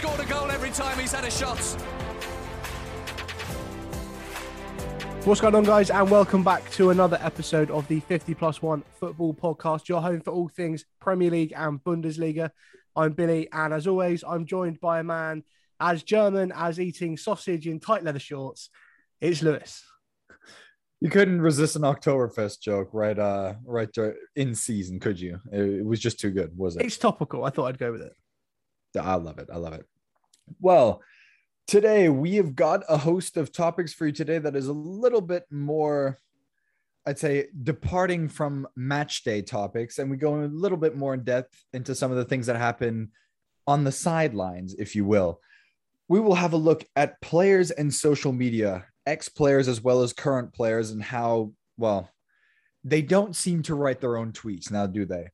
scored a goal every time he's had a shot. What's going on, guys, and welcome back to another episode of the 50 plus one football podcast, your home for all things Premier League and Bundesliga. I'm Billy, and as always, I'm joined by a man as German as eating sausage in tight leather shorts. It's Lewis. You couldn't resist an Oktoberfest joke right uh right in season, could you? It, was just too good, was it? It's topical. I thought I'd go with it. I love it. I love it. Well, Today, we have got a host of topics for you today that is a little bit more, I'd say, departing from match day topics. And we go a little bit more in depth into some of the things that happen on the sidelines, if you will. We will have a look at players and social media, ex players as well as current players, and how, well, they don't seem to write their own tweets now, do they?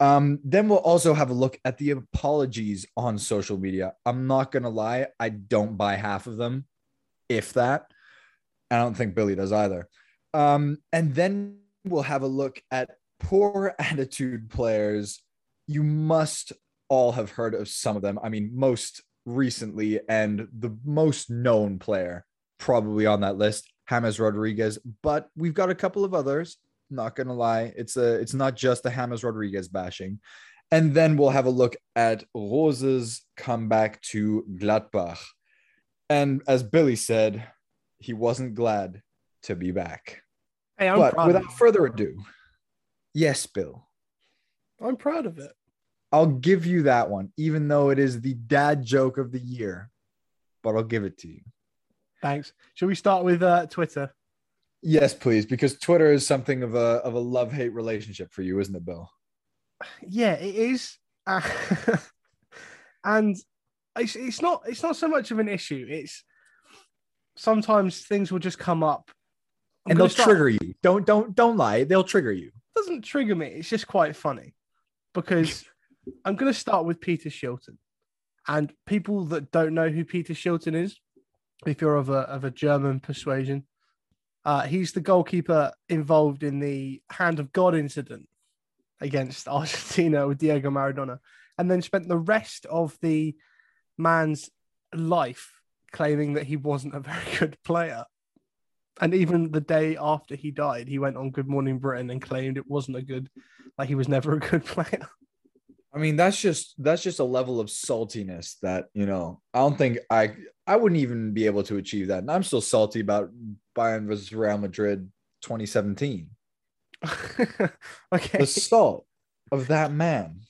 Um, then we'll also have a look at the apologies on social media. I'm not gonna lie, I don't buy half of them, if that. I don't think Billy does either. Um, and then we'll have a look at poor attitude players. You must all have heard of some of them. I mean, most recently and the most known player probably on that list, James Rodriguez, but we've got a couple of others not gonna lie, it's a it's not just the James Rodriguez bashing. And then we'll have a look at Rose's comeback to Gladbach. And as Billy said, he wasn't glad to be back. Hey, I'm but without further ado, yes, Bill. I'm proud of it. I'll give you that one, even though it is the dad joke of the year, but I'll give it to you. Thanks. Should we start with uh, Twitter? Yes, please, because Twitter is something of a of a love hate relationship for you, isn't it, Bill? Yeah, it is, uh, and it's it's not it's not so much of an issue. It's sometimes things will just come up, I'm and they'll start... trigger you. Don't don't don't lie. They'll trigger you. It doesn't trigger me. It's just quite funny because I'm going to start with Peter Shilton, and people that don't know who Peter Shilton is, if you're of a of a German persuasion uh, he's the goalkeeper involved in the hand of God incident against Argentina with Diego Maradona, and then spent the rest of the man's life claiming that he wasn't a very good player. And even the day after he died, he went on Good Morning Britain and claimed it wasn't a good, like he was never a good player. I mean, that's just that's just a level of saltiness that you know. I don't think I I wouldn't even be able to achieve that, and I'm still salty about Bayern versus Real Madrid 2017. okay, the salt of that man.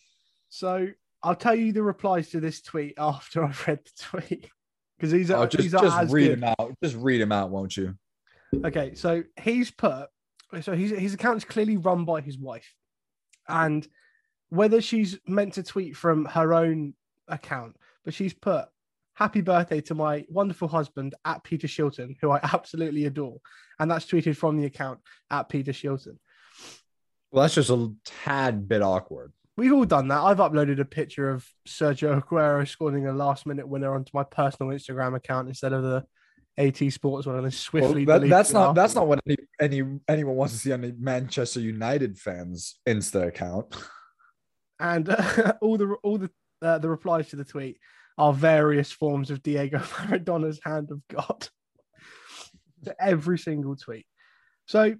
So I'll tell you the replies to this tweet after I've read the tweet because these are oh, just, these just read good. out. Just read them out, won't you? Okay, so he's put so his his account is clearly run by his wife, and whether she's meant to tweet from her own account, but she's put happy birthday to my wonderful husband at Peter Shilton, who I absolutely adore. And that's tweeted from the account at Peter Shilton. Well, that's just a tad bit awkward. We've all done that. I've uploaded a picture of Sergio Aguero scoring a last minute winner onto my personal Instagram account instead of the AT Sports one and then swiftly well, that, that's not that's not what any, any anyone wants to see on a Manchester United fans Insta account. and uh, all the all the uh, the replies to the tweet are various forms of Diego Maradona's hand of God. to every single tweet. So,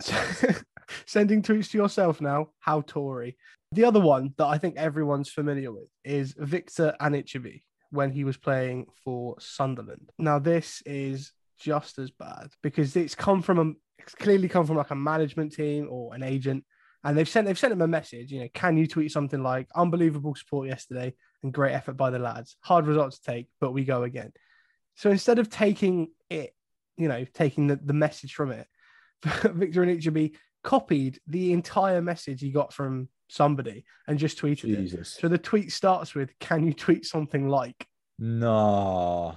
sending tweets to yourself now, how Tory. The other one that I think everyone's familiar with is Victor Anichebe when he was playing for Sunderland. Now, this is just as bad because it's come from a it's clearly come from like a management team or an agent and they've sent they've sent him a message. You know, can you tweet something like "unbelievable support yesterday and great effort by the lads. Hard result to take, but we go again." So instead of taking it, you know, taking the, the message from it, Victor Anichebe copied the entire message he got from somebody and just tweeted Jesus. it. So the tweet starts with, "Can you tweet something like?" No,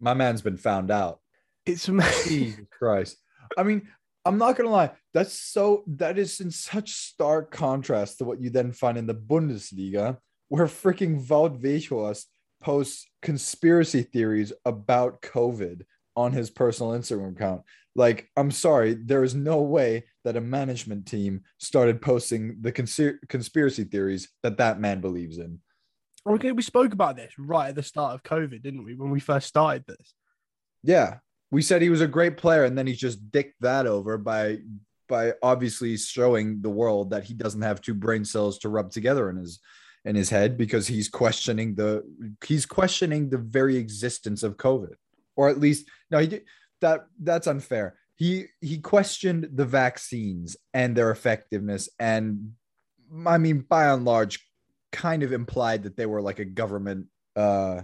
my man's been found out. It's amazing. Jesus Christ. I mean, I'm not gonna lie, that's so that is in such stark contrast to what you then find in the Bundesliga, where freaking Wout Weghorst posts conspiracy theories about COVID on his personal Instagram account. Like, I'm sorry, there is no way that a management team started posting the conspir- conspiracy theories that that man believes in. Okay, we spoke about this right at the start of COVID, didn't we? When we first started this. Yeah, we said he was a great player, and then he just dicked that over by by obviously showing the world that he doesn't have two brain cells to rub together in his in his head because he's questioning the he's questioning the very existence of COVID, or at least no, he did that. That's unfair. He he questioned the vaccines and their effectiveness, and I mean, by and large, kind of implied that they were like a government uh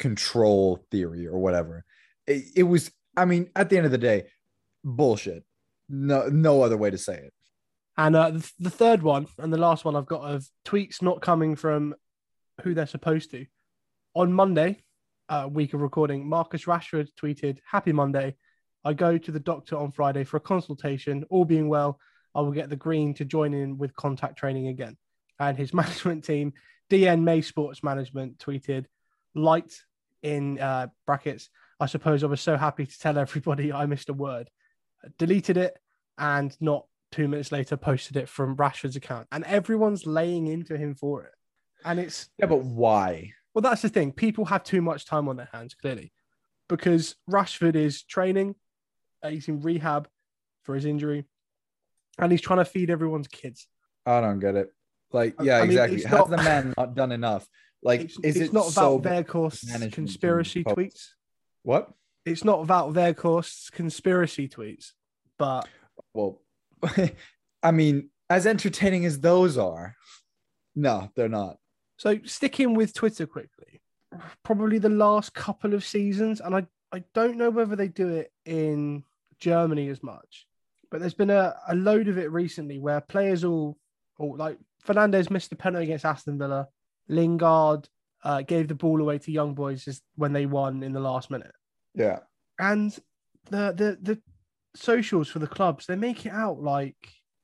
control theory or whatever. It, it was, I mean, at the end of the day, bullshit. No, no other way to say it. And uh, the, third one and the last one I've got of tweets not coming from who they're supposed to. On Monday, uh, week of recording, Marcus Rashford tweeted, Happy Monday. I go to the doctor on Friday for a consultation. All being well, I will get the green to join in with contact training again. And his management team, DN May Sports Management, tweeted, Light in uh, brackets. I suppose I was so happy to tell everybody I missed a word. Deleted it and not two minutes later posted it from Rashford's account. And everyone's laying into him for it. And it's Yeah, but why? well, that's the thing. People have too much time on their hands, clearly, because Rashford is training, uh, he's in rehab for his injury, and he's trying to feed everyone's kids. I don't get it. Like, yeah, I mean, exactly. Has not- the man not done enough? Like, It's, is it's it not so about management team conspiracy tweets. what? It's not about Verko's conspiracy tweets, but Well, I mean, as entertaining as those are, no, they're not. So sticking with Twitter quickly, probably the last couple of seasons, and I, I don't know whether they do it in Germany as much, but there's been a, a load of it recently where players all, all like Fernandes missed a penalty against Aston Villa, Lingard uh, gave the ball away to young boys just when they won in the last minute, Yeah. and the the the socials for the clubs they make it out like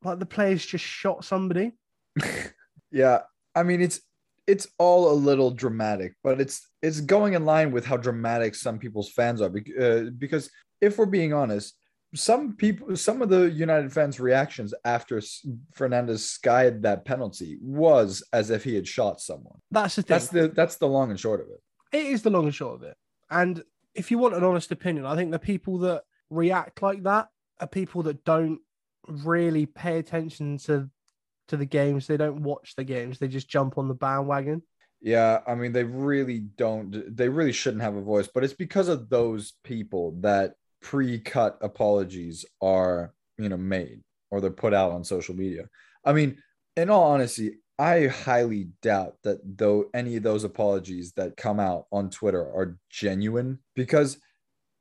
like the players just shot somebody. yeah. I mean, it's it's all a little dramatic, but it's it's going in line with how dramatic some people's fans are. Uh, because if we're being honest, some people, some of the United fans' reactions after Fernandes skied that penalty was as if he had shot someone. That's the thing. That's the that's the long and short of it. it is the long and short of it. And if you want an honest opinion, I think the people that react like that are people that don't really pay attention to to the games. They don't watch the games. They just jump on the bandwagon. Yeah, I mean, they really don't, they really shouldn't have a voice, but it's because of those people that pre cut apologies are, you know, made or they're put out on social media. I mean, in all honesty, I highly doubt that though any of those apologies that come out on Twitter are genuine because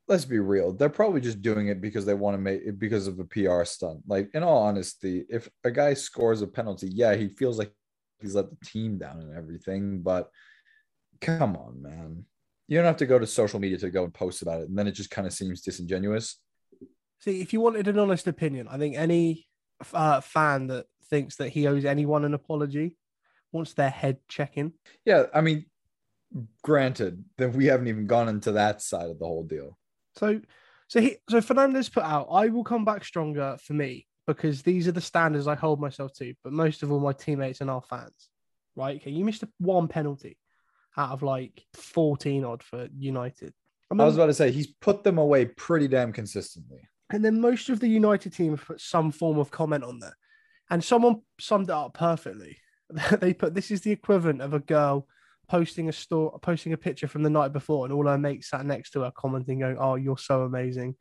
let's be real, they're probably just doing it because they want to make it because of a PR stunt. Like, in all honesty, if a guy scores a penalty, yeah, he feels like he's let the team down and everything, but come on, man. You don't have to go to social media to go and post about it. And then it just kind of seems disingenuous. See, if you wanted an honest opinion, I think any uh, fan that thinks that he owes anyone an apology wants their head checking. Yeah, I mean, granted, that we haven't even gone into that side of the whole deal. So, so he, so Fernandes put out, I will come back stronger for me because these are the standards I hold myself to. But most of all, my teammates and our fans, right? Okay, you missed one penalty out of like fourteen odd for United. And I was about to say he's put them away pretty damn consistently. and then most of the United team have put some form of comment on there, and someone summed it up perfectly. they put this is the equivalent of a girl posting a store, posting a picture from the night before, and all her mates sat next to her commenting, going, "Oh, you're so amazing."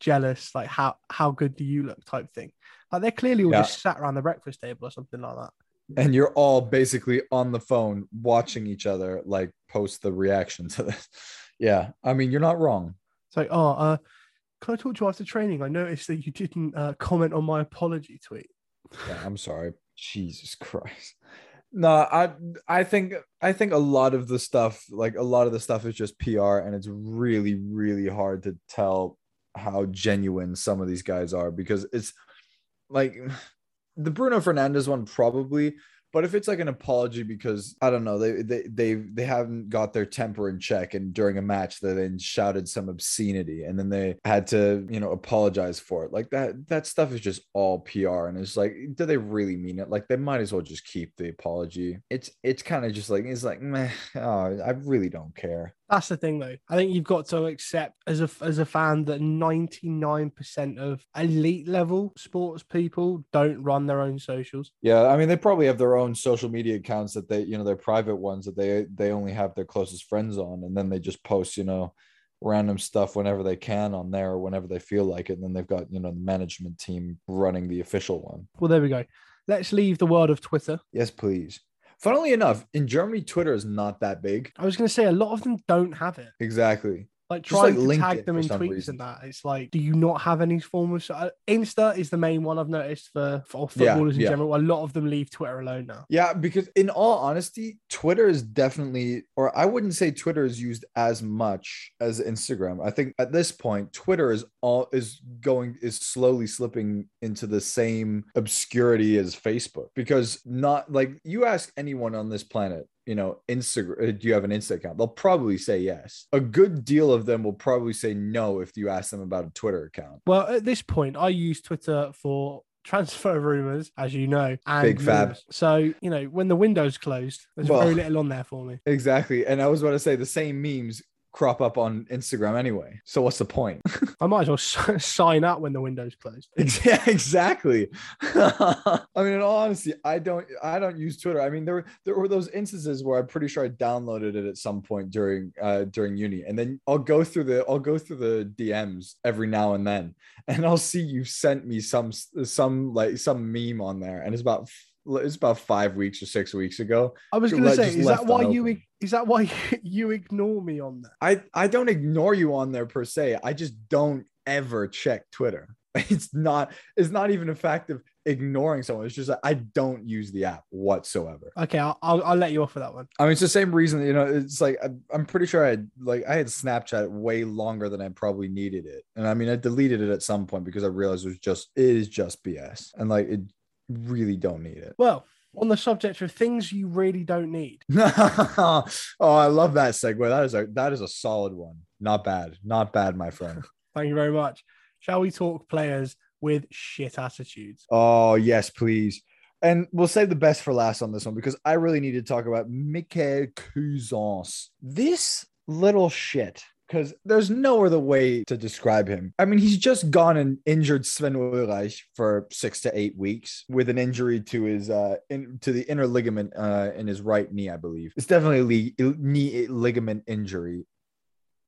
Jealous, like how how good do you look, type thing. Like they're clearly all Yeah. just sat around the breakfast table or something like that. And you're all basically on the phone watching each other like post the reaction to this. Yeah, I mean, you're not wrong. It's like, oh, uh, can I talk to you after training? I noticed that you didn't uh, comment on my apology tweet. Yeah, I'm sorry. Jesus Christ. No, I I think I think a lot of the stuff, like a lot of the stuff is just PR and it's really, really hard to tell how genuine some of these guys are because it's like the Bruno Fernandes one probably, But if it's like an apology because I don't know, they they they they haven't got their temper in check, and during a match they then shouted some obscenity, and then they had to you know apologize for it. Like that that stuff is just all PR, and it's like, do they really mean it? Like they might as well just keep the apology. It's it's kind of just like it's like, meh, oh, I really don't care. That's the thing, though. I think you've got to accept as a as a fan that ninety nine percent of elite level sports people don't run their own socials. Yeah, I mean they probably have their own social media accounts that they, you know, their private ones that they they only have their closest friends on, and then they just post, you know, random stuff whenever they can on there, or whenever they feel like it. And then they've got you know the management team running the official one. Well, there we go. Let's leave the world of Twitter. Yes, please. Funnily enough, in Germany, Twitter is not that big. I was going to say a lot of them don't have it. Exactly. Like trying like to tag them in tweets reason. and that. It's like, do you not have any form of uh, Insta is the main one I've noticed for, for Yeah, footballers in yeah. general. A lot of them leave Twitter alone now. Yeah, because in all honesty, Twitter is definitely, or I wouldn't say Twitter is used as much as Instagram. I think at this point, Twitter is all is going is slowly slipping into the same obscurity as Facebook because not like you ask anyone on this planet, you know, Instagram, uh, do you have an Insta account? They'll probably say yes. A good deal of them will probably say no if you ask them about a Twitter account. Well, at this point, I use Twitter for transfer rumors, as you know, and Big fab. memes. So you know, when the window's closed, there's Well- very little on there for me. Exactly. And I was about to say the same memes crop up on Instagram anyway. So what's the point? I might as well sign up when the window's closed. Yeah, exactly. I mean, in all honesty, I don't I don't use Twitter. I mean, there were there were those instances where I'm pretty sure I downloaded it at some point during uh during uni. And then I'll go through the I'll go through the DMs every now and then and I'll see you sent me some some like some meme on there and it's about it's about five weeks or six weeks ago. I was going to say, is that why you is that why you ignore me on that? I I don't ignore you on there per se. I just don't ever check Twitter. It's not it's not even a fact of ignoring someone. It's just that I don't use the app whatsoever. Okay, I'll, I'll I'll let you off for that one. I mean, it's the same reason. You know, it's like I, I'm pretty sure I had like I had Snapchat way longer than I probably needed it, and I mean I deleted it at some point because I realized it was just it is just BS, and like it really don't need it. Well, on the subject of things you really don't need, oh, I love that segue. That is a that is a solid one. Not bad. Not bad, my friend. thank you very much. Shall we talk players with shit attitudes? Oh, yes, please. And we'll save the best for last on this one because I really need to talk about Michael Cuisance. This little shit, because there's no other way to describe him. I mean, he's just gone and injured Sven Ulreich for six to eight weeks with an injury to his uh in, to the inner ligament uh in his right knee, I believe. It's definitely knee ligament injury.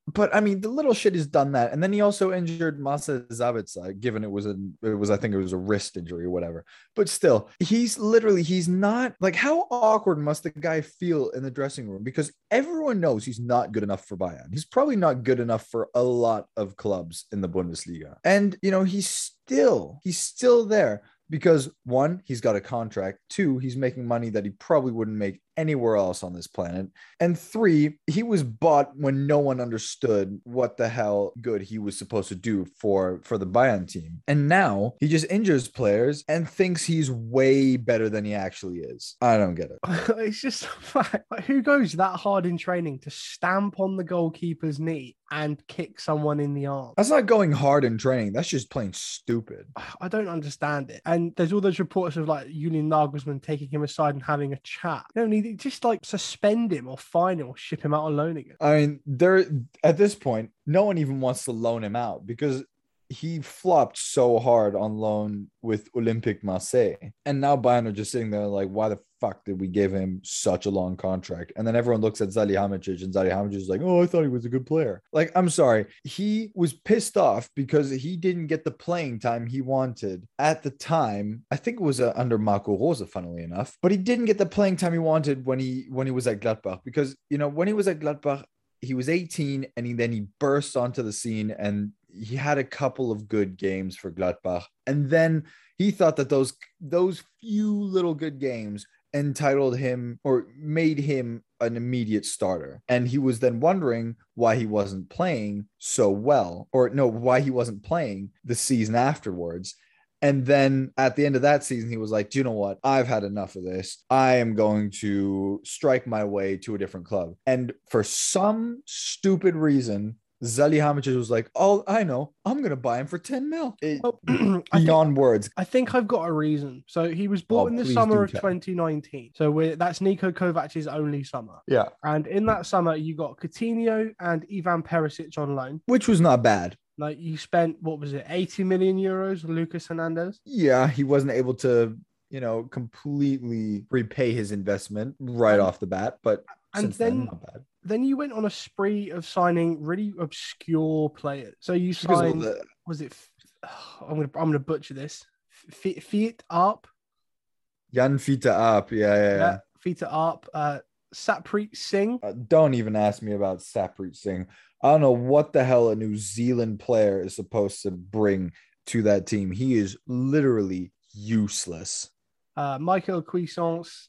But I mean, the little shit has done that, and then he also injured Marcel Sabitzer, given it was a, it was I think it was a wrist injury or whatever. But still, he's literally he's not like how awkward must the guy feel in the dressing room because everyone knows he's not good enough for Bayern. He's probably not good enough for a lot of clubs in the Bundesliga, and you know he's still he's still there because one, he's got a contract. Two, he's making money that he probably wouldn't make anywhere else on this planet. And three, he was bought when no one understood what the hell good he was supposed to do for for the Bayern team. And now he just injures players and thinks he's way better than he actually is. I don't get it. it's just a fact. Like, who goes that hard in training to stamp on the goalkeeper's knee and kick someone in the arm? That's not going hard in training. That's just plain stupid. I don't understand it. And there's all those reports of like Julian Nagelsmann taking him aside and having a chat. You don't need just like suspend him or fine him or ship him out on loan again. I mean, there at this point, no one even wants to loan him out because he flopped so hard on loan with Olympique Marseille. And now Bayern are just sitting there like, why the fuck did we give him such a long contract? And then everyone looks at Salihamidzic and Salihamidzic is like, oh, I thought he was a good player. Like, I'm sorry. He was pissed off because he didn't get the playing time he wanted at the time. I think it was uh, under Marco Rose, funnily enough, but he didn't get the playing time he wanted when he when he was at Gladbach because you know when he was at Gladbach he was 18 and he, then he burst onto the scene and he had a couple of good games for Gladbach and then he thought that those those few little good games entitled him or made him an immediate starter and he was then wondering why he wasn't playing so well or no why he wasn't playing the season afterwards And then at the end of that season, he was like, Do you know what? I've had enough of this. I am going to strike my way to a different club. And for some stupid reason, Salihamidzic was like, "Oh, I know. I'm gonna buy him for 10 mil." It, Well, I think, beyond words. I think I've got a reason. So he was bought Oh, in the summer of 2019. So we're, that's Niko Kovac's only summer. Yeah, And in that summer, you got Coutinho and Ivan Perisic on loan. which was not bad. Like you spent what was it, 80 million euros on Lucas Hernandez? Yeah, he wasn't able to, you know, completely repay his investment right And- off the bat, but and since then, then- not bad. Then you went on a spree of signing really obscure players. So you signed, the- was it? I'm gonna I'm gonna butcher this. F- Fiete Arp, Jann-Fiete Arp. Yeah, yeah, yeah. Fiete Arp, uh, Singh. Uh, don't even ask me about Sarpreet Singh. I don't know what the hell a New Zealand player is supposed to bring to that team. He is literally useless. uh, Michael Cuisance,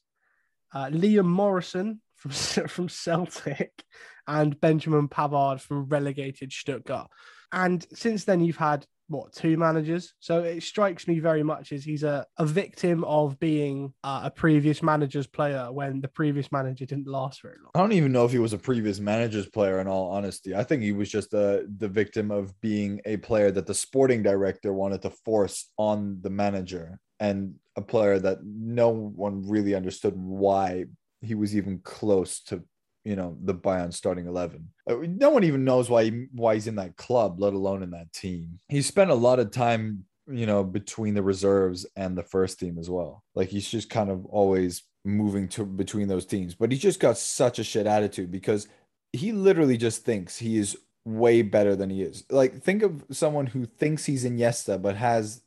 uh, Liam Morrison from from Celtic, and Benjamin Pavard from relegated Stuttgart. And since then, you've had what two managers? So it strikes me very much as he's a, a victim of being uh, a previous manager's player when the previous manager didn't last very long. I don't even know if he was a previous manager's player. In all honesty, I think he was just the the victim of being a player that the sporting director wanted to force on the manager, and a player that no one really understood why he was even close to. You know the Bayern starting eleven. Uh, No one even knows why he, why he's in that club, let alone in that team. He spent a lot of time, you know, between the reserves and the first team as well. Like he's just kind of always moving to between those teams. But he just got such a shit attitude because he literally just thinks he is way better than he is. Like think of someone who thinks he's Iniesta but has,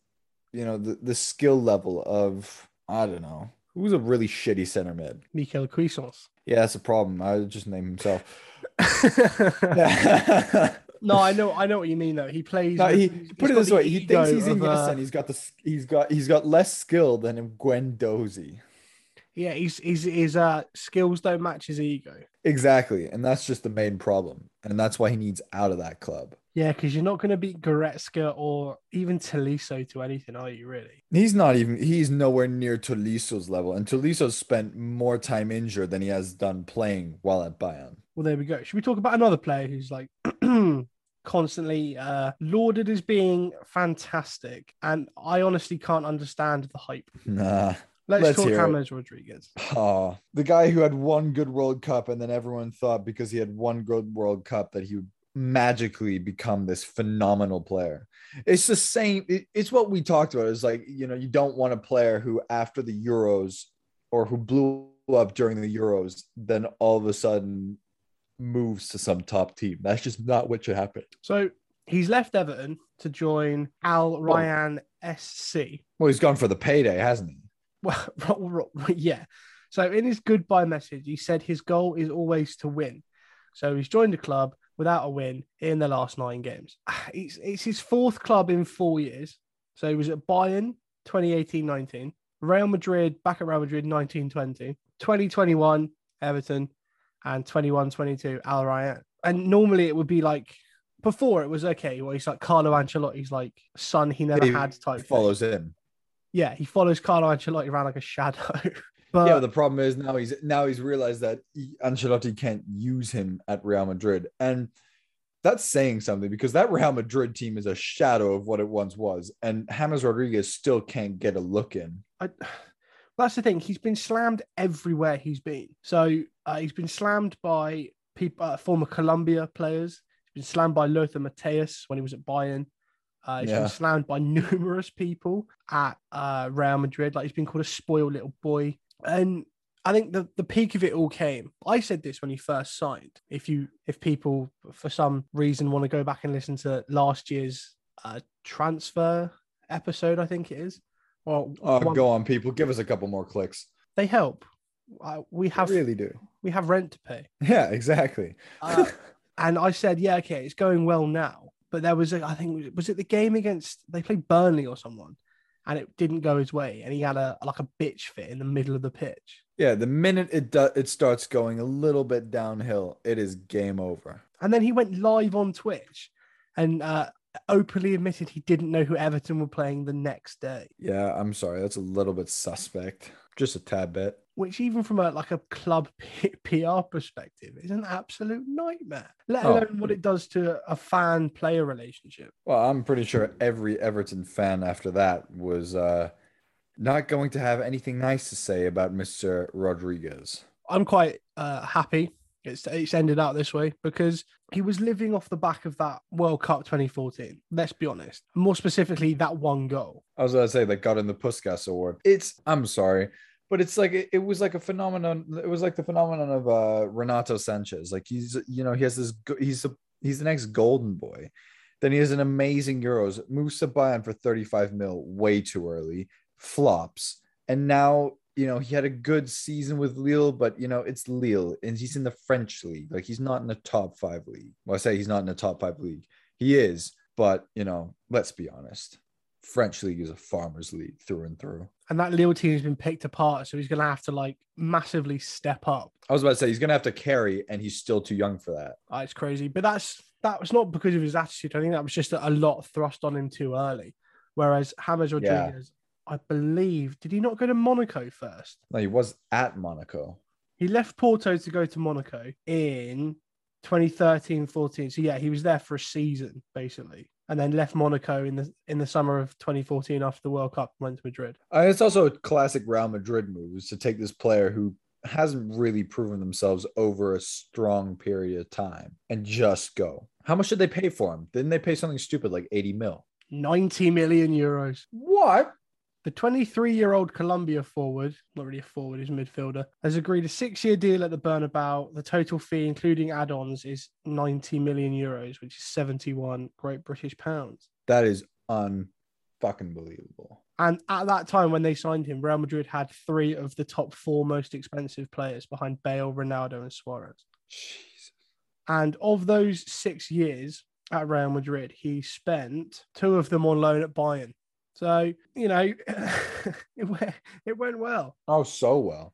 you know, the, the skill level of I don't know. Who's a really shitty center mid? Michael Cuisance. Yeah, that's a problem. I just name himself. no, I know, I know what you mean. Though he plays. No, he put it this way: he thinks he's Iniesta, uh, and he's got the he's got he's got less skill than Guendouzi. Yeah, he's, he's his uh skills don't match his ego. Exactly, and that's just the main problem, and that's why he needs out of that club. Yeah, because you're not going to beat Goretzka or even Tolisso to anything, are you? Really? He's not even he's nowhere near Tolisso's level, and Tolisso's spent more time injured than he has done playing while at Bayern. Well, there we go. Should we talk about another player who's like constantly uh, lauded as being fantastic, and I honestly can't understand the hype. Nah. Let's, Let's talk. James Rodriguez. Oh, the guy who had one good World Cup, and then everyone thought because he had one good World Cup that he would magically become this phenomenal player. It's the same. it- it's what we talked about. It's like you know you don't want a player who after the Euros or who blew up during the Euros, then all of a sudden moves to some top team. That's just not what should happen. So he's left Everton to join Al oh. Rayyan SC. Well, he's gone for the payday, hasn't he? Well, yeah. So in his goodbye message, he said his goal is always to win. So he's joined the club without a win in the last nine games. It's, it's his fourth club in four years. So he was at Bayern 2018-19, Real Madrid, back at Real Madrid 1920, 2021 Everton, and 21-22 Al Rayyan. And normally it would be like before it was okay. Well, he's like Carlo Ancelotti's like son he never He had type. thing. Follows him. Yeah, he follows Carlo Ancelotti around like a shadow. but yeah, the problem is now he's now he's realized that Ancelotti can't use him at Real Madrid, and that's saying something because that Real Madrid team is a shadow of what it once was, and James Rodriguez still can't get a look in. I, that's the thing. He's been slammed everywhere he's been. So uh, he's been slammed by people, uh, former Colombia players. He's been slammed by Lothar Matthäus when he was at Bayern. Uh, he's Yeah. been slammed by numerous people at uh, Real Madrid. Like he's been called a spoiled little boy. And I think the, the peak of it all came. I said this when he first signed. If you if people for some reason want to go back and listen to last year's uh, transfer episode, I think it is. Well, Oh, one- go on, people, give us a couple more clicks. they help. Uh, we have They really do. we have rent to pay, Yeah, exactly. uh, and I said, yeah, okay, it's going well now. But there was, a, I think, was it the game against they played Burnley or someone, and it didn't go his way, and he had a like a bitch fit in the middle of the pitch. yeah, the minute it do, it starts going a little bit downhill, it is game over. And then he went live on Twitch, and uh, openly admitted he didn't know who Everton were playing the next day. Yeah, I'm sorry. That's a little bit suspect. Just a tad bit. Which, even from a like a club P- PR perspective, is an absolute nightmare. Let Oh. alone what it does to a fan-player relationship. Well, I'm pretty sure every Everton fan after that was uh, not going to have anything nice to say about Mr. Rodriguez. I'm quite uh, happy it's it's ended out this way because he was living off the back of that World Cup 2014. Let's be honest. More specifically, that one goal. I was gonna say that got in the Puskas Award. It's I'm sorry, but it's like it, it was like a phenomenon. It was like the phenomenon of uh Renato Sanches. Like he's you know he has this he's a, he's the next golden boy. Then he has an amazing Euros. Moves to Bayern for 35 mil way too early. Flops, and now you know he had a good season with Lille, but you know it's Lille, and he's in the French league. Like he's not in the top five league. Well, I say he's not in the top five league. He is, but you know, let's be honest. French league is a farmers league through and through. And that Lille team has been picked apart, so he's going to have to like massively step up. I was about to say he's gonna have to carry, and he's still too young for that. Uh, it's crazy, but that's that was not because of his attitude. I think that was just a, lot thrust on him too early. Whereas James Yeah. Rodriguez, I believe, did he not go to Monaco first? No, he was at Monaco. He left Porto to go to Monaco in 2013 14. So yeah, he was there for a season basically, and then left Monaco in the in the summer of 2014 after the World Cup went to Madrid. Uh, it's also a classic Real Madrid move is to take this player who hasn't really proven themselves over a strong period of time and just go. How much did they pay for him? Didn't they pay something stupid like 80 mil? 90 million euros. What? The 23 year old Colombia forward, not really a forward, he's a midfielder, has agreed a six year deal at the Bernabeu. The total fee, including add ons, is 90 million euros, which is 71 Great British pounds. That is unfucking believable. And at that time, when they signed him, Real Madrid had three of the top four most expensive players behind Bale, Ronaldo, and Suarez. Jesus. And of those six years at Real Madrid, he spent two of them on loan at Bayern. So, you know, it, went, it went well. Oh, so well.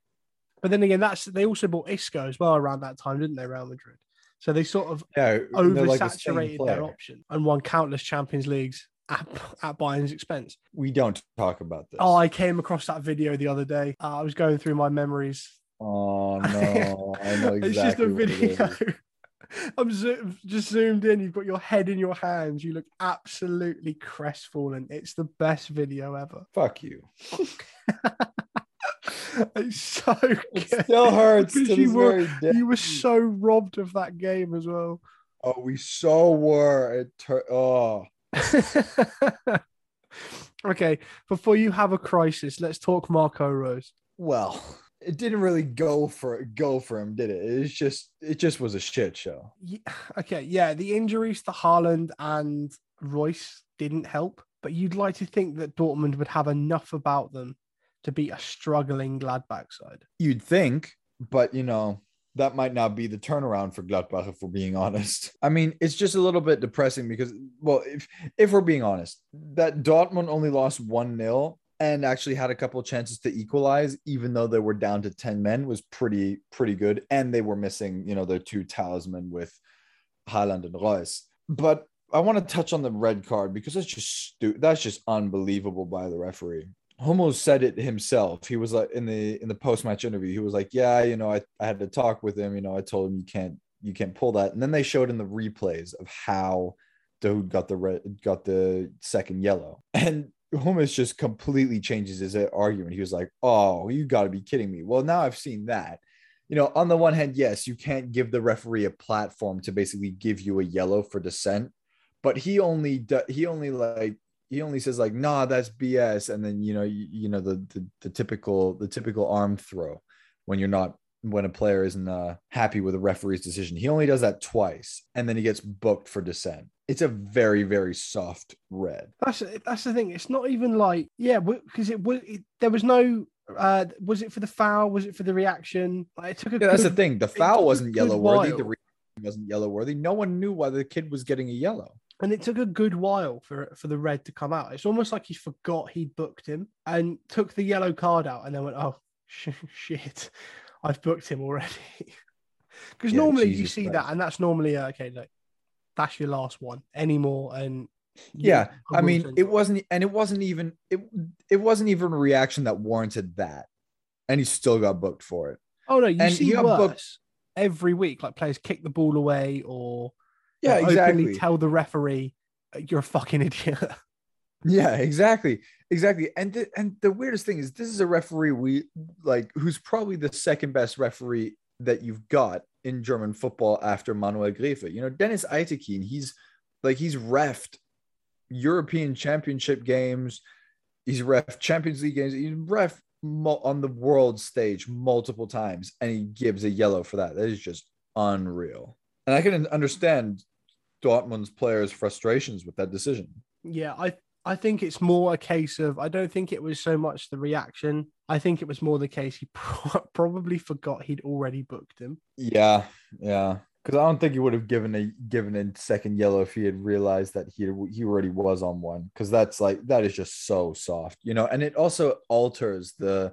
But then again, that's they also bought Isco as well around that time, didn't they, Real Madrid? So they sort of Yeah, they're like the oversaturated their option and won countless Champions Leagues at, at Bayern's expense. We don't talk about this. Oh, I came across that video the other day. Uh, I was going through my memories. Oh no, I know exactly. it's just a what it is. video. I'm zo- just zoomed in. You've got your head in your hands. You look absolutely crestfallen. It's the best video ever. Fuck you. It's so It good. still hurts Because you were- very. You were so robbed of that game as well. Oh, we so were. It tur- oh, okay, before you have a crisis, let's talk Marco Rose. well, it didn't really go for go for him, did it? It's just it just was a shit show. Ye- Okay, yeah, the injuries to Haaland and Reus didn't help, but you'd like to think that Dortmund would have enough about them to beat a struggling Gladbach side. You'd think, but you know that might not be the turnaround for Gladbach if we're being honest. I mean, it's just a little bit depressing because, well, if if we're being honest, that Dortmund only lost one 0 and actually had a couple chances to equalize, even though they were down to ten men, was pretty pretty good, and they were missing, you know, their two talisman with Haaland and Reus. But I want to touch on the red card because that's just stu- that's just unbelievable by the referee. Hummels said it himself. He was like in the in the post match interview. He was like, "Yeah, you know, I, I had to talk with him. You know, I told him you can't you can't pull that." And then they showed in the replays of how Dahoud got the red got the second yellow, and Hummels just completely changes his uh, argument. He was like, "Oh, you got to be kidding me." Well, now I've seen that. You know, on the one hand, yes, you can't give the referee a platform to basically give you a yellow for dissent, but he only he only like he only says like nah that's bs and then you know you, you know the, the the typical the typical arm throw when you're not when a player isn't uh, happy with a referee's decision he only does that twice and then he gets booked for dissent it's a very very soft red That's that's the thing. It's not even like yeah, because it was it, there was no. Uh, was it for the foul? Was it for the reaction? Like, it took a yeah, that's the thing the foul wasn't good yellow worthy the reaction wasn't yellow worthy no one knew why the kid was getting a yellow and it took a good while for for the red to come out. It's almost like he forgot he'd booked him and took the yellow card out, and then went, "Oh sh- shit, I've booked him already." Because Yeah, normally you see Christ. that, and that's normally uh, okay. Look, that's your last one anymore, and Yeah, I mean, 100% it wasn't, and it wasn't even it. It wasn't even a reaction that warranted that, and he still got booked for it. Oh no, you and see worse booked- every week. Like players kick the ball away or Yeah, or openly exactly. tell the referee you're a fucking idiot. Yeah, exactly, exactly. And the, and the weirdest thing is, this is a referee we like, who's probably the second best referee that you've got in German football after Manuel Gräfe. You know, Deniz Aytekin. He's like he's refed European Championship games. He's ref Champions League games. He's ref mo- on the world stage multiple times, and he gives a yellow for that. That is just unreal. And I can understand Dortmund's players' frustrations with that decision. yeah, I I think it's more a case of I don't think it was so much the reaction. I think it was more the case he pro- probably forgot he'd already booked him. Yeah, yeah. Because I don't think he would have given a given a second yellow if he had realized that he he already was on one. Because that's like that is just so soft, you know. And it also alters the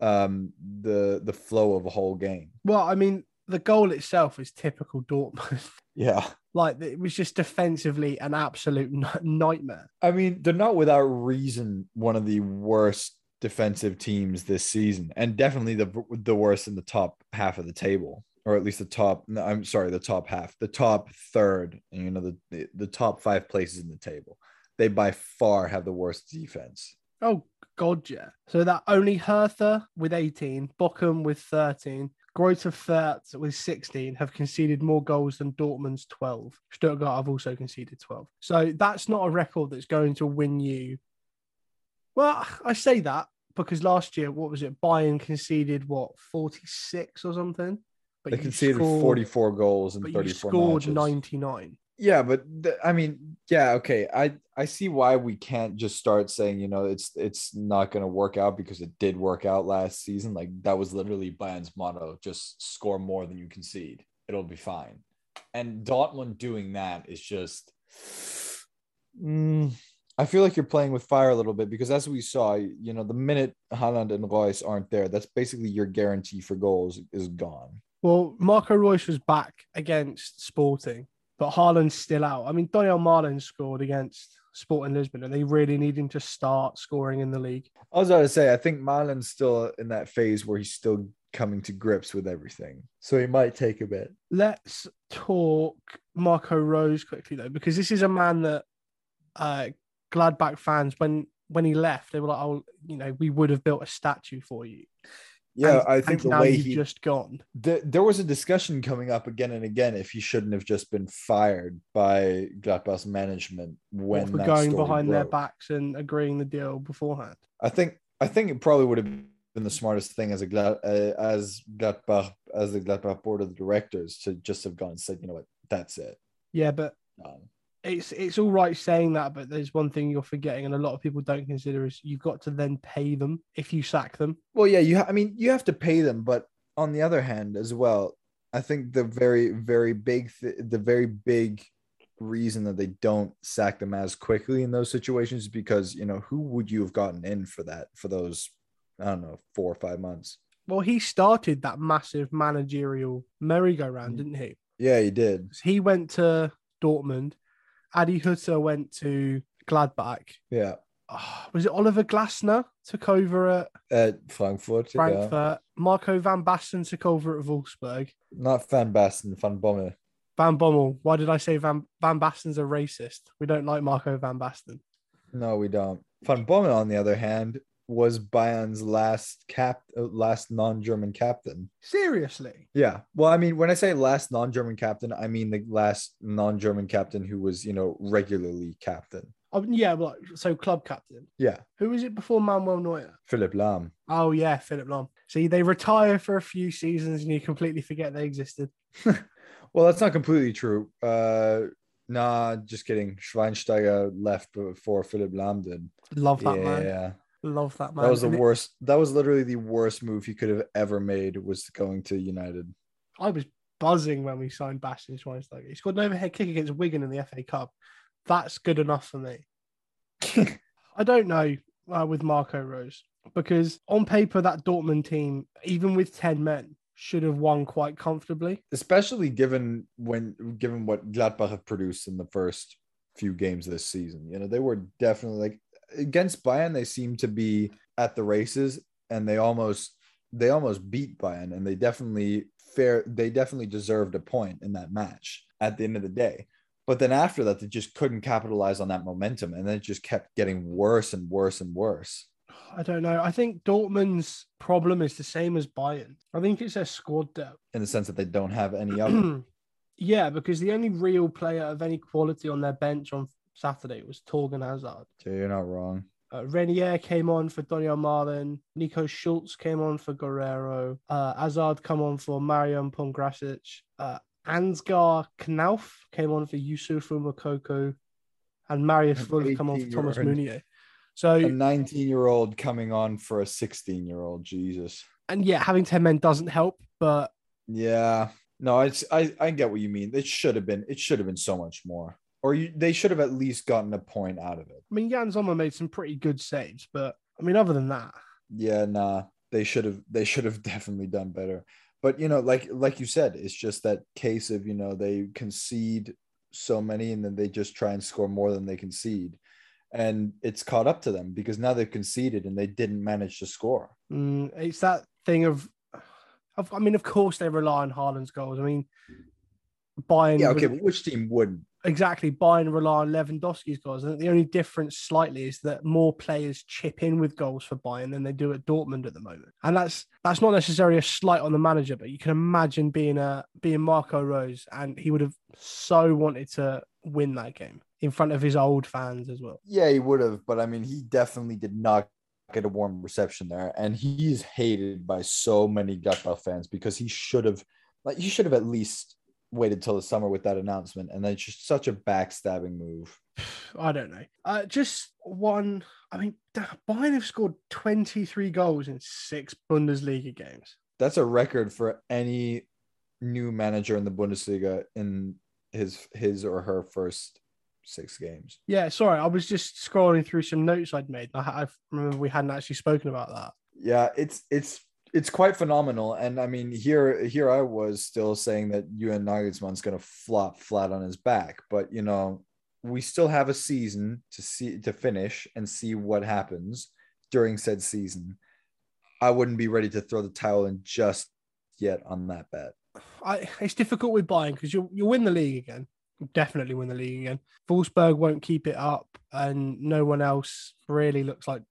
um the the flow of a whole game. Well, I mean, the goal itself is typical Dortmund. Yeah, like it was just defensively an absolute nightmare. I mean they're not without reason one of the worst defensive teams this season, and definitely the the worst in the top half of the table. Or at least the top. No, I'm sorry, the top half, the top third. You know, the, the the top five places in the table. They by far have the worst defense. Oh god, yeah. So that only Hertha with 18, Bochum with 13, Greuther Fürth with 16 have conceded more goals than Dortmund's 12. Stuttgart have also conceded 12. So that's not a record that's going to win you. Well, I say that because last year, what was it? Bayern conceded what 46 or something. But They conceded scored- 44 goals in But 34 scored matches. 99. Yeah, but th- I mean, yeah, okay. I I see why we can't just start saying, you know, it's it's not going to work out because it did work out last season. Like that was literally Bayern's motto: just score more than you concede. It'll be fine. And Dortmund doing that is just. Mm, I feel like you're playing with fire a little bit because as we saw, you know, the minute Haaland and Reus aren't there, that's basically your guarantee for goals is gone. Well, Marco Reus was back against Sporting, but Haaland's still out. I mean, Donyell Malen scored against Sporting Lisbon, and they really need him to start scoring in the league. I was about to say, I think Malen's still in that phase where he's still coming to grips with everything. So he might take a bit. Let's talk Marco Rose quickly, though, because this is a man that uh, Gladbach fans, when when he left, they were like, "Oh, you know, we would have built a statue for you." Yeah, And- I think the now way he just gone. th- there was a discussion coming up again and again if he shouldn't have just been fired by Gladbach's management when for going behind their backs and agreeing the deal beforehand. I think I think it probably would have been the smartest thing as a Glad, uh, as Gladbach as the Gladbach board of directors to just have gone and said, you know what, that's it. Yeah, but Um, it's it's all right saying that, but there's one thing you're forgetting, and a lot of people don't consider is you've got to then pay them if you sack them. Well, yeah, you. Ha- I mean, you have to pay them, but on the other hand, as well, I think the very, very big, th- the very big reason that they don't sack them as quickly in those situations is because you know who would you have gotten in for that for those I don't know four or five months. Well, he started that massive managerial merry-go-round, Mm. didn't he? Yeah, he did. He went to Dortmund. Adi Hutter went to Gladbach. Yeah, Oh, was it Oliver Glasner took over at at Frankfurt. Yeah. Frankfurt? Marco Van Basten took over at Wolfsburg. Not Van Basten, Van Bommel. Van Bommel. Why did I say Van Van Basten's a racist? We don't like Marco Van Basten. No, we don't. Van Bommel, on the other hand, was Bayern's last cap, uh, last non-German captain. Seriously. Yeah. Well, I mean, when I say last non-German captain, I mean the last non-German captain who was, you know, regularly captain. Oh, yeah, well, so club captain. Yeah. Who was it before Manuel Neuer? Philipp Lahm. Oh yeah, Philipp Lahm. See, they retire for a few seasons and you completely forget they existed. Well, that's not completely true. Uh nah, just kidding. Schweinsteiger left before Philipp Lahm did. Love that yeah. man. Love that man. That was the And it- worst. That was literally the worst move he could have ever made was going to United. I was buzzing when we signed Bastian Schweinsteiger. He scored an overhead kick against Wigan in the FA Cup. That's good enough for me. I don't know uh, with Marco Rose because on paper that Dortmund team, even with ten men, should have won quite comfortably. Especially given when given what Gladbach have produced in the first few games this season. You know, they were definitely like against Bayern, they seem to be at the races and they almost they almost beat Bayern and they definitely fair they definitely deserved a point in that match at the end of the day. But then after that, they just couldn't capitalize on that momentum and then it just kept getting worse and worse and worse. I don't know. I think Dortmund's problem is the same as Bayern. I think it's their squad depth. In the sense that they don't have any other. yeah, because the only real player of any quality on their bench on Saturday was Torgan Hazard. Yeah, you're not wrong. Uh, Reinier came on for Donyell Malen. Nico Schulz came on for Guerreiro. Uh, Hazard come on for Marian Pongracic. Uh, Ansgar Knauf came on for Youssoufa Moukoko. And Marius Wolf come on for Thomas Meunier. So a 19 year old coming on for a 16 year old, Jesus. And yeah, having 10 men doesn't help, but yeah, no, it's I, I get what you mean. It should have been it should have been so much more. Or you, they should have at least gotten a point out of it. I mean, Yann Sommer made some pretty good saves, but I mean, other than that, yeah, nah, they should have they should have definitely done better. But you know, like like you said, it's just that case of you know they concede so many and then they just try and score more than they concede and it's caught up to them because now they've conceded and they didn't manage to score. Mm, it's that thing of, of, I mean, of course they rely on Haaland's goals. I mean, Bayern. Yeah, okay, but which team wouldn't? Exactly, Bayern rely on Lewandowski's goals. And the only difference slightly is that more players chip in with goals for Bayern than they do at Dortmund at the moment. And that's that's not necessarily a slight on the manager, but you can imagine being a being Marco Rose and he would have so wanted to win that game in front of his old fans as well. Yeah, he would have, but I mean, he definitely did not get a warm reception there, and he's hated by so many Gladbach fans because he should have, like, he should have at least waited till the summer with that announcement, and then just such a backstabbing move. I don't know. Uh, just one. I mean, Bayern have scored 23 goals in six Bundesliga games. That's a record for any new manager in the Bundesliga in his his or her first six games. Yeah, sorry, I was just scrolling through some notes I'd made. I, I remember we hadn't actually spoken about that. Yeah, it's it's it's quite phenomenal. And I mean, here here I was still saying that Julian Nagelsmann's going to flop flat on his back, but you know, we still have a season to see to finish and see what happens during said season. I wouldn't be ready to throw the towel in just yet on that bet. I, it's difficult with Bayern because you'll you'll win the league again definitely win the league again. Wolfsburg won't keep it up, and no one else really looks like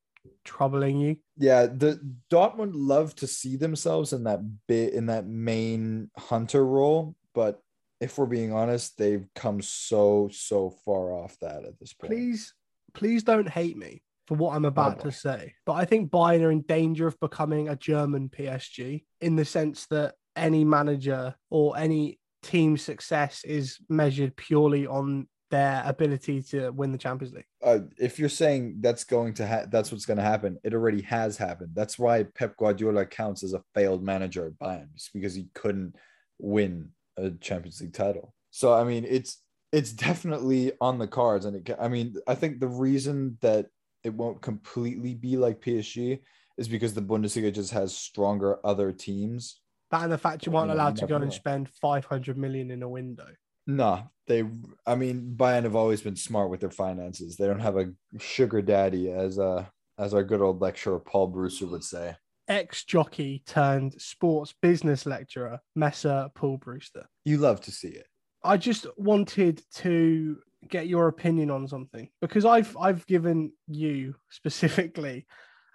troubling you. Yeah, the Dortmund love to see themselves in that bit in that main hunter role, but if we're being honest, they've come so so far off that at this point. Please, please don't hate me for what I'm about oh to say, but I think Bayern are in danger of becoming a German PSG in the sense that any manager or any team success is measured purely on their ability to win the Champions League. Uh, if you're saying that's going to ha- that's what's going to happen, it already has happened. That's why Pep Guardiola counts as a failed manager at Bayern, because he couldn't win a Champions League title. So I mean, it's it's definitely on the cards, and it. I mean, I think the reason that it won't completely be like PSG is because the Bundesliga just has stronger other teams that and the fact you weren't allowed to go and spend 500 million in a window. No, they. I mean, Bayern have always been smart with their finances. They don't have a sugar daddy, as uh as our good old lecturer Paul Brewster would say. Ex jockey turned sports business lecturer, Messer Paul Brewster. You love to see it. I just wanted to get your opinion on something because I've I've given you specifically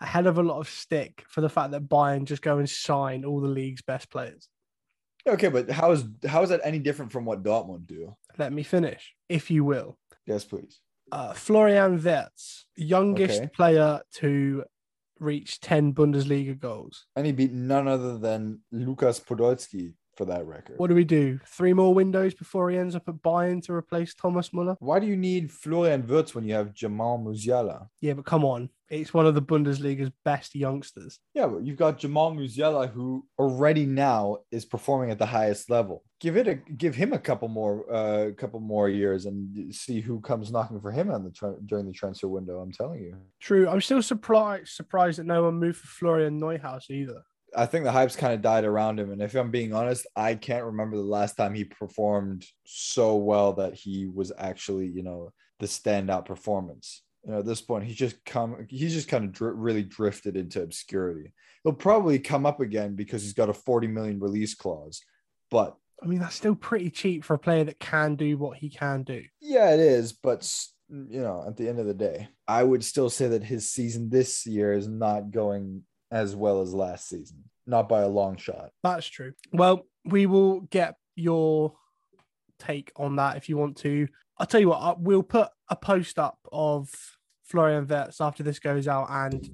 a hell of a lot of stick for the fact that Bayern just go and sign all the league's best players. Okay, but how is how is that any different from what Dortmund do? Let me finish, if you will. Yes, please. Uh, Florian Wirtz, youngest okay. player to reach 10 Bundesliga goals. And he beat none other than Lukas Podolski, for that record. What do we do? Three more windows before he ends up at Bayern to replace Thomas Muller? Why do you need Florian Wirtz when you have Jamal Musiala? Yeah, but come on. It's one of the Bundesliga's best youngsters. Yeah, but you've got Jamal Musiala who already now is performing at the highest level. Give it a give him a couple more uh couple more years and see who comes knocking for him on the tra- during the transfer window. I'm telling you. True. I'm still surprised surprised that no one moved for Florian Neuhaus either. I think the hype's kind of died around him. And if I'm being honest, I can't remember the last time he performed so well that he was actually, you know, the standout performance. You know, at this point, he's just come, he's just kind of really drifted into obscurity. He'll probably come up again because he's got a 40 million release clause. But I mean, that's still pretty cheap for a player that can do what he can do. yeah, it is. But, you know, at the end of the day, I would still say that his season this year is not going as well as last season, not by a long shot. That's true. Well, we will get your take on that if you want to. I'll tell you what, we'll put a post up of Florian Wirtz after this goes out, and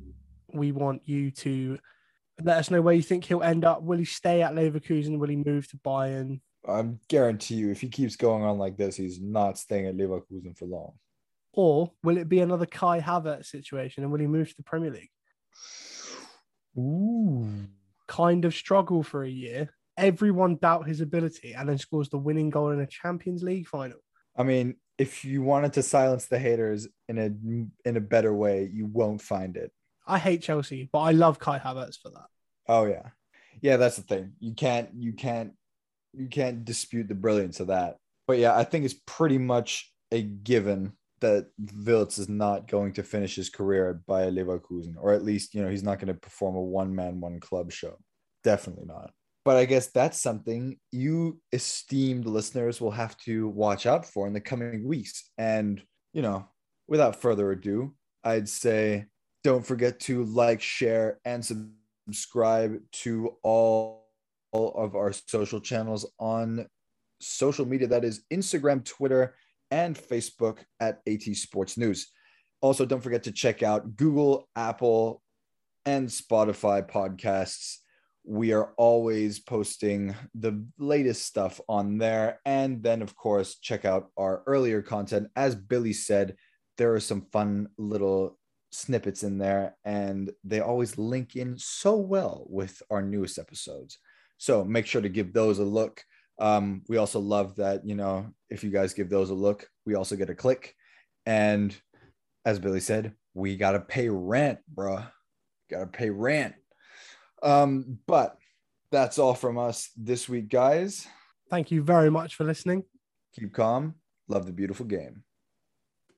we want you to let us know where you think he'll end up. Will he stay at Leverkusen? Will he move to Bayern? I guarantee you, if he keeps going on like this, he's not staying at Leverkusen for long. Or will it be another Kai Havertz situation and will he move to the Premier League? Ooh. Kind of struggle for a year. Everyone doubt his ability and then scores the winning goal in a Champions League final. I mean, if you wanted to silence the haters in a in a better way, you won't find it. I hate Chelsea, but I love Kai Havertz for that. Oh yeah. Yeah, that's the thing. You can't you can't you can't dispute the brilliance of that. But yeah, I think it's pretty much a given that Wirtz is not going to finish his career at Bayer Leverkusen, or at least, you know, he's not going to perform a one man, one club show. Definitely not. But I guess that's something you esteemed listeners will have to watch out for in the coming weeks. And, you know, without further ado, I'd say don't forget to like, share, and subscribe to all, all of our social channels on social media that is Instagram, Twitter, and Facebook at AT Sports News. Also, don't forget to check out Google, Apple, and Spotify podcasts. We are always posting the latest stuff on there. And then, of course, check out our earlier content. As Billy said, there are some fun little snippets in there, and they always link in so well with our newest episodes. So make sure to give those a look. Um, we also love that, you know, if you guys give those a look, we also get a click. And as Billy said, we got to pay rent, bruh. Got to pay rent. Um, but that's all from us this week, guys. Thank you very much for listening. Keep calm. Love the beautiful game.